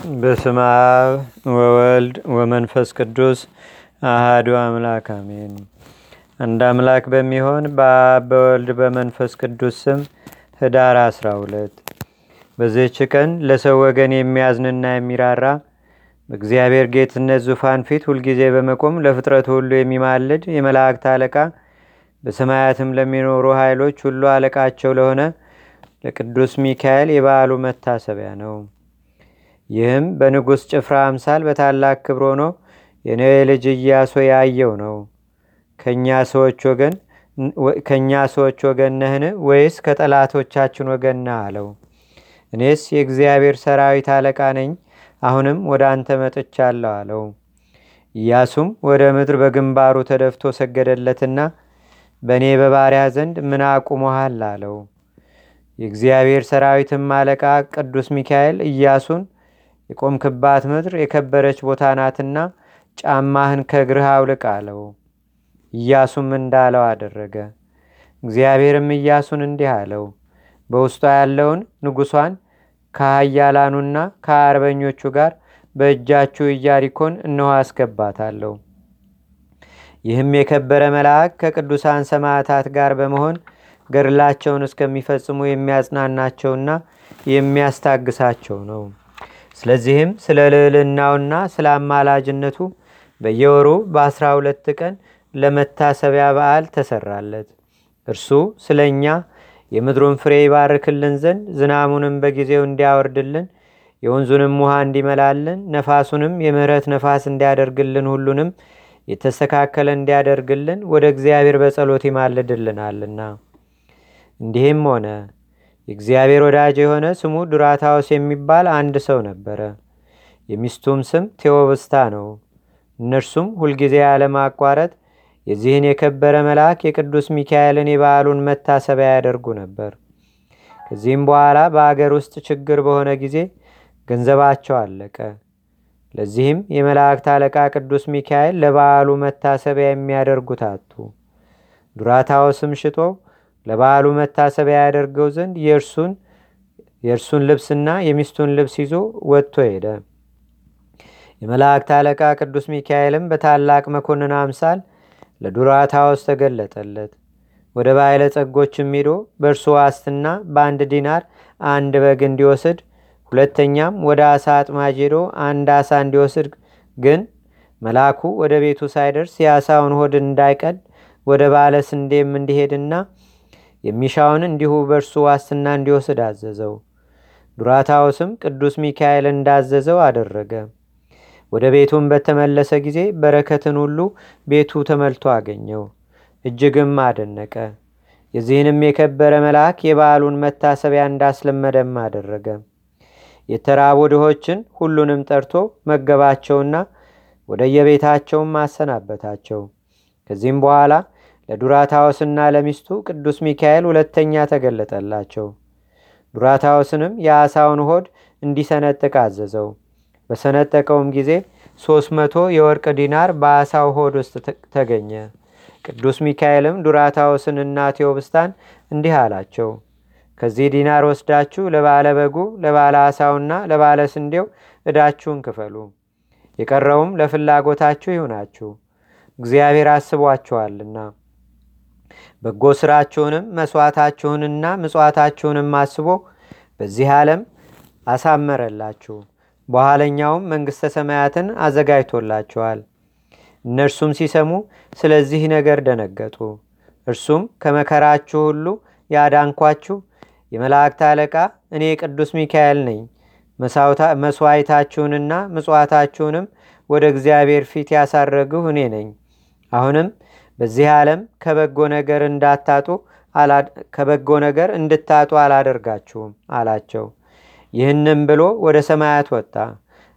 በስመ አብ ወወልድ ወመንፈስ ቅዱስ አሃዱ አምላክ አሜን። አንድ አምላክ በሚሆን በአብ በወልድ በመንፈስ ቅዱስ ስም ህዳር 12 በዚህች ቀን ለሰው ወገን የሚያዝንና የሚራራ በእግዚአብሔር ጌትነት ዙፋን ፊት ሁልጊዜ በመቆም ለፍጥረቱ ሁሉ የሚማልድ የመላእክት አለቃ በሰማያትም ለሚኖሩ ኃይሎች ሁሉ አለቃቸው ለሆነ ለቅዱስ ሚካኤል የበዓሉ መታሰቢያ ነው። ይህም በንጉሥ ጭፍራ አምሳል በታላቅ ክብር ሆኖ የነዌ ልጅ እያሶ ያየው ነው። ከእኛ ሰዎች ወገን ነህን ወይስ ከጠላቶቻችን ወገን አለው። እኔስ የእግዚአብሔር ሰራዊት አለቃ ነኝ፣ አሁንም ወደ አንተ መጥቻለሁ አለው። ኢያሱም ወደ ምድር በግንባሩ ተደፍቶ ሰገደለትና በእኔ በባሪያ ዘንድ ምን አቁሞሃል አለው። የእግዚአብሔር ሰራዊትም አለቃ ቅዱስ ሚካኤል ኢያሱን የቆምክባት ምድር የከበረች ቦታ ናትና ጫማህን ከእግርህ አውልቅ አለው። ኢያሱም እንዳለው አደረገ። እግዚአብሔርም ኢያሱን እንዲህ አለው፣ በውስጧ ያለውን ንጉሷን ከሀያላኑና ከአርበኞቹ ጋር በእጃችሁ ኢያሪኮን እነሆ አስገባታለሁ። ይህም የከበረ መልአክ ከቅዱሳን ሰማዕታት ጋር በመሆን ገድላቸውን እስከሚፈጽሙ የሚያጽናናቸውና የሚያስታግሳቸው ነው። ስለዚህም ስለ ልዕልናውና ስለ አማላጅነቱ በየወሩ በአስራ ሁለት ቀን ለመታሰቢያ በዓል ተሰራለት። እርሱ ስለ እኛ የምድሩን ፍሬ ይባርክልን ዘንድ ዝናሙንም በጊዜው እንዲያወርድልን የወንዙንም ውሃ እንዲመላልን ነፋሱንም የምህረት ነፋስ እንዲያደርግልን ሁሉንም የተስተካከለ እንዲያደርግልን ወደ እግዚአብሔር በጸሎት ይማልድልናልና። እንዲህም ሆነ የእግዚአብሔር ወዳጅ የሆነ ስሙ ዱራታዎስ የሚባል አንድ ሰው ነበረ። የሚስቱም ስም ቴዎብስታ ነው። እነርሱም ሁልጊዜ ያለማቋረጥ የዚህን የከበረ መልአክ የቅዱስ ሚካኤልን የበዓሉን መታሰቢያ ያደርጉ ነበር። ከዚህም በኋላ በአገር ውስጥ ችግር በሆነ ጊዜ ገንዘባቸው አለቀ። ለዚህም የመላእክት አለቃ ቅዱስ ሚካኤል ለበዓሉ መታሰቢያ የሚያደርጉት አጡ። ዱራታዎስም ሽጦ ለበዓሉ መታሰቢያ ያደርገው ዘንድ የእርሱን ልብስና የሚስቱን ልብስ ይዞ ወጥቶ ሄደ። የመላእክት አለቃ ቅዱስ ሚካኤልም በታላቅ መኮንን አምሳል ለዱራታዎስ ተገለጠለት። ወደ ባይለ ጸጎችም ሄዶ በእርሱ ዋስትና በአንድ ዲናር አንድ በግ እንዲወስድ፣ ሁለተኛም ወደ አሳ አጥማጅ ሄዶ አንድ አሳ እንዲወስድ ግን መልአኩ ወደ ቤቱ ሳይደርስ የአሳውን ሆድ እንዳይቀድ ወደ ባለ ስንዴም እንዲሄድና የሚሻውን እንዲሁ በእርሱ ዋስትና እንዲወስድ አዘዘው። ዱራታዎስም ቅዱስ ሚካኤል እንዳዘዘው አደረገ። ወደ ቤቱም በተመለሰ ጊዜ በረከትን ሁሉ ቤቱ ተመልቶ አገኘው። እጅግም አደነቀ። የዚህንም የከበረ መልአክ የበዓሉን መታሰቢያ እንዳስለመደም አደረገ። የተራቡ ድሆችን ሁሉንም ጠርቶ መገባቸውና ወደ የቤታቸውም አሰናበታቸው። ከዚህም በኋላ ለዱራታዎስና ለሚስቱ ቅዱስ ሚካኤል ሁለተኛ ተገለጠላቸው። ዱራታዎስንም የአሳውን ሆድ እንዲሰነጥቅ አዘዘው። በሰነጠቀውም ጊዜ ሶስት መቶ የወርቅ ዲናር በአሳው ሆድ ውስጥ ተገኘ። ቅዱስ ሚካኤልም ዱራታዎስንና ቴዎብስታን እንዲህ አላቸው፣ ከዚህ ዲናር ወስዳችሁ ለባለ በጉ፣ ለባለ አሳውና ለባለ ስንዴው እዳችሁን ክፈሉ። የቀረውም ለፍላጎታችሁ ይሁናችሁ፣ እግዚአብሔር አስቧችኋልና። በጎ ስራችሁንም መስዋዕታችሁንና ምጽዋታችሁንም አስቦ በዚህ ዓለም አሳመረላችሁ፣ በኋለኛውም መንግሥተ ሰማያትን አዘጋጅቶላችኋል። እነርሱም ሲሰሙ ስለዚህ ነገር ደነገጡ። እርሱም ከመከራችሁ ሁሉ ያዳንኳችሁ የመላእክት አለቃ እኔ ቅዱስ ሚካኤል ነኝ። መስዋዕታችሁንና ምጽዋታችሁንም ወደ እግዚአብሔር ፊት ያሳረግሁ እኔ ነኝ። አሁንም በዚህ ዓለም ከበጎ ነገር እንዳታጡ ከበጎ ነገር እንድታጡ አላደርጋችሁም አላቸው። ይህንም ብሎ ወደ ሰማያት ወጣ።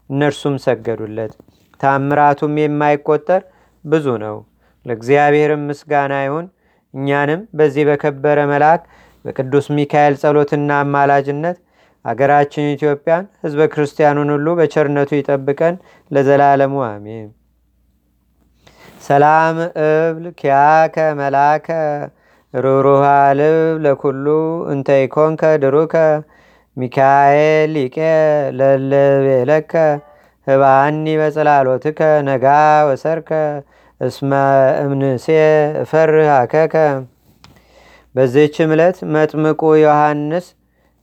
እነርሱም ሰገዱለት። ታምራቱም የማይቆጠር ብዙ ነው። ለእግዚአብሔርም ምስጋና ይሁን። እኛንም በዚህ በከበረ መልአክ በቅዱስ ሚካኤል ጸሎትና አማላጅነት አገራችን ኢትዮጵያን ሕዝበ ክርስቲያኑን ሁሉ በቸርነቱ ይጠብቀን ለዘላለሙ አሜን። ሰላም እብል ኪያከ መላከ ሩሩሃ ልብ ለኩሉ እንተ ይኮንከ ድሩከ ሚካኤል ሊቄ ለለቤለከ ህባኒ በጽላሎትከ ነጋ ወሰርከ እስመ እምንሴ እፈርህ አከከ በዚህች ዕለት መጥምቁ ዮሐንስ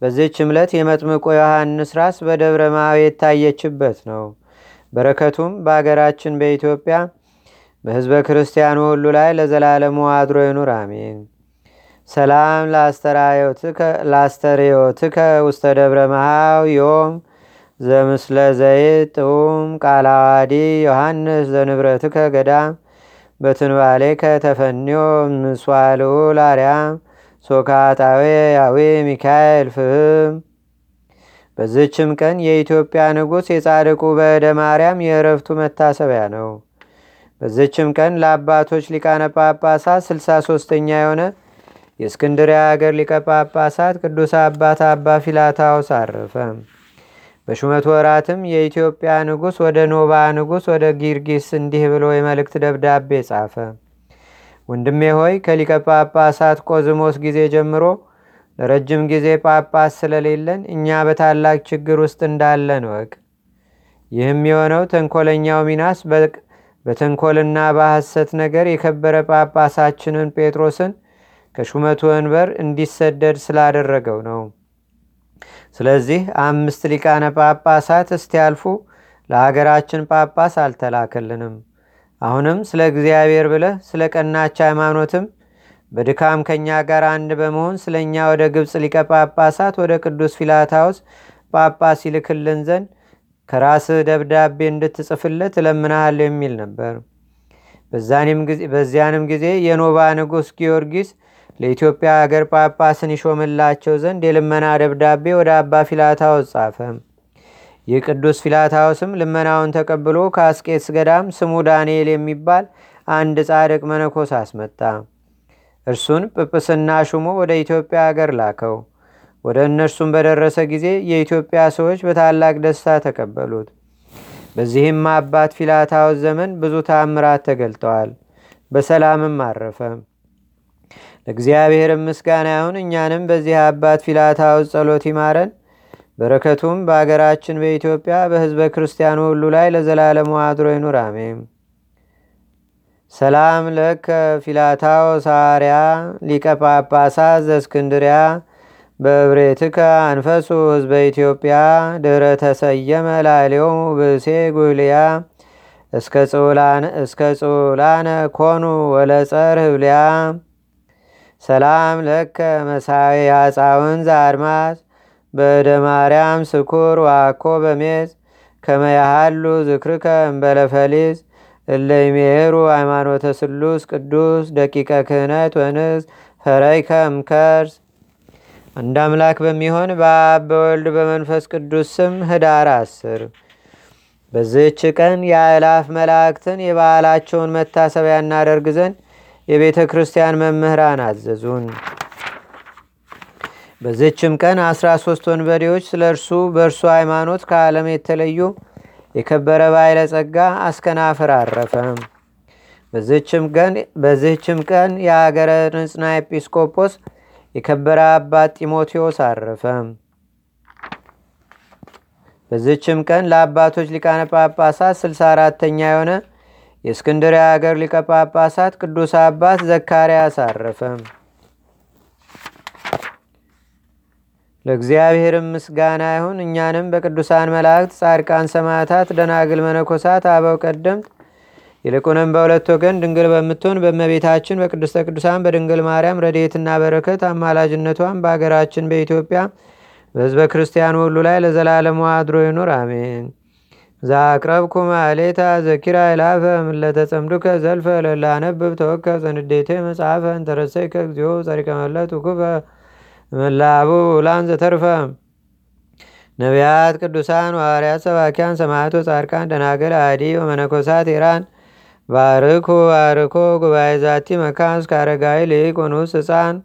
በዚህች ዕለት የመጥምቁ ዮሐንስ ራስ በደብረ ማዊ የታየችበት ነው። በረከቱም በአገራችን በኢትዮጵያ በህዝበ ክርስቲያኑ ሁሉ ላይ ለዘላለሙ አድሮ ይኑር፣ አሜን። ሰላም ላስተሬዮትከ ውስተ ደብረ መሃው ዮም ዘምስለ ዘይት ጥዑም ቃላዋዲ ዮሐንስ ዘንብረትከ ገዳም በትንባሌከ ተፈኒዮ ምስዋልኡ ላርያም ሶካጣዌ ያዌ ሚካኤል ፍህም በዝችም ቀን የኢትዮጵያ ንጉሥ የጻድቁ በእደ ማርያም የእረፍቱ መታሰቢያ ነው። በዝችም ቀን ለአባቶች ሊቃነ ጳጳሳት ስልሳ ሶስተኛ የሆነ የእስክንድሪያ አገር ሊቀ ጳጳሳት ቅዱስ አባት አባ ፊላታውስ አረፈ። በሹመት ወራትም የኢትዮጵያ ንጉሥ ወደ ኖባ ንጉሥ ወደ ጊርጊስ እንዲህ ብሎ የመልእክት ደብዳቤ ጻፈ። ወንድሜ ሆይ ከሊቀ ጳጳሳት ቆዝሞስ ጊዜ ጀምሮ ለረጅም ጊዜ ጳጳስ ስለሌለን እኛ በታላቅ ችግር ውስጥ እንዳለን ወቅ ይህም የሆነው ተንኮለኛው ሚናስ በተንኮልና በሐሰት ነገር የከበረ ጳጳሳችንን ጴጥሮስን ከሹመቱ ወንበር እንዲሰደድ ስላደረገው ነው። ስለዚህ አምስት ሊቃነ ጳጳሳት እስቲያልፉ ለሀገራችን ጳጳስ አልተላከልንም። አሁንም ስለ እግዚአብሔር ብለህ ስለ ቀናች ሃይማኖትም በድካም ከእኛ ጋር አንድ በመሆን ስለ እኛ ወደ ግብፅ ሊቀ ጳጳሳት ወደ ቅዱስ ፊላታውስ ጳጳስ ይልክልን ዘንድ ከራስህ ደብዳቤ እንድትጽፍለት እለምናሃለሁ የሚል ነበር። በዚያንም ጊዜ የኖባ ንጉሥ ጊዮርጊስ ለኢትዮጵያ አገር ጳጳስን ይሾምላቸው ዘንድ የልመና ደብዳቤ ወደ አባ ፊላታውስ ጻፈ። ይህ ቅዱስ ፊላታውስም ልመናውን ተቀብሎ ከአስቄትስ ገዳም ስሙ ዳንኤል የሚባል አንድ ጻድቅ መነኮስ አስመጣ። እርሱን ጵጵስና ሹሞ ወደ ኢትዮጵያ አገር ላከው። ወደ እነርሱም በደረሰ ጊዜ የኢትዮጵያ ሰዎች በታላቅ ደስታ ተቀበሉት። በዚህም አባት ፊላታውስ ዘመን ብዙ ታምራት ተገልጠዋል። በሰላምም አረፈ። ለእግዚአብሔር ምስጋና ይሁን። እኛንም በዚህ አባት ፊላታውስ ጸሎት ይማረን። በረከቱም በአገራችን በኢትዮጵያ በህዝበ ክርስቲያኑ ሁሉ ላይ ለዘላለሙ አድሮ ይኑር፣ አሜን። ሰላም ለከ ፊላታውስ ሐዋርያ ሊቀ ጳጳሳት ዘእስክንድርያ በብሬትከ አንፈሱ ህዝበ ኢትዮጵያ ድረ ተሰየመ ላሊዮሙ ብእሴ ጉልያ እስከ ጽውላነ ኮኑ ወለጸር ህብልያ። ሰላም ለከ መሳዊ አፃውን ዘአድማስ በእደ ማርያም ስኩር ዋኮ በሜዝ ከመያሃሉ ዝክርከ እምበለፈሊዝ እለይሜሩ ሃይማኖተ ስሉስ ቅዱስ ደቂቀ ክህነት ወንዝ ፈረይከ እምከርስ አንድ አምላክ በሚሆን በአብ በወልድ በመንፈስ ቅዱስ ስም ህዳር አስር በዝህች ቀን የአእላፍ መላእክትን የበዓላቸውን መታሰቢያ እናደርግ ዘንድ የቤተ ክርስቲያን መምህራን አዘዙን። በዝችም ቀን አስራ ሶስት ወንበዴዎች ስለ እርሱ በእርሱ ሃይማኖት ከዓለም የተለዩ የከበረ ባይለ ጸጋ አስከናፍር አረፈ። በዝህችም ቀን የአገረ ንጽና ኤጲስቆጶስ የከበረ አባት ጢሞቴዎስ አረፈ። በዝችም ቀን ለአባቶች ሊቃነ ጳጳሳት ስልሳ አራተኛ የሆነ የእስክንድርያ ሀገር ሊቀ ጳጳሳት ቅዱስ አባት ዘካርያስ አረፈ። ለእግዚአብሔርም ምስጋና ይሁን። እኛንም በቅዱሳን መላእክት፣ ጻድቃን፣ ሰማዕታት፣ ደናግል፣ መነኮሳት፣ አበው ቀደምት ይልቁንም በሁለት ወገን ድንግል በምትሆን በእመቤታችን በቅድስተ ቅዱሳን በድንግል ማርያም ረድኤትና በረከት አማላጅነቷን በአገራችን በኢትዮጵያ በሕዝበ ክርስቲያኑ ሁሉ ላይ ለዘላለሙ አድሮ ይኑር፣ አሜን። ዛቅረብኩ ማሌታ ዘኪራ ይላፈ ምለተጸምዱከ ዘልፈ ለላነብብ ተወከ ዘንዴቴ መጽሐፈ እንተረሰይከ እግዚኦ ጸሪቀመለት ውኩፈ መላቡ ላን ዘተርፈ ነቢያት፣ ቅዱሳን፣ ዋርያት፣ ሰባኪያን፣ ሰማዕቶ፣ ጻድቃን፣ ደናገል፣ አዲ ወመነኮሳት ኢራን ባርኩ ባርኮ ጉባኤ ዛቲ መካን እስከ አረጋዊ ልቅ ወንውስ ህፃን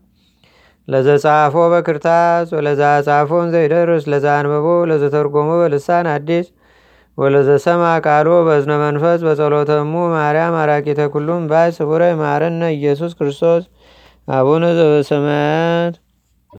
ለዘጻፎ በክርታስ ወለዛ ጻፎን ዘይደርስ ለዛ አንበቦ ለዘተርጎሞ በልሳን አዲስ ወለዘሰማ ቃሎ በዝነ መንፈስ በጸሎተሙ ማርያም አራቂተ ኩሉም ባይ ስቡረ ማረነ ኢየሱስ ክርስቶስ አቡነ ዘበሰማያት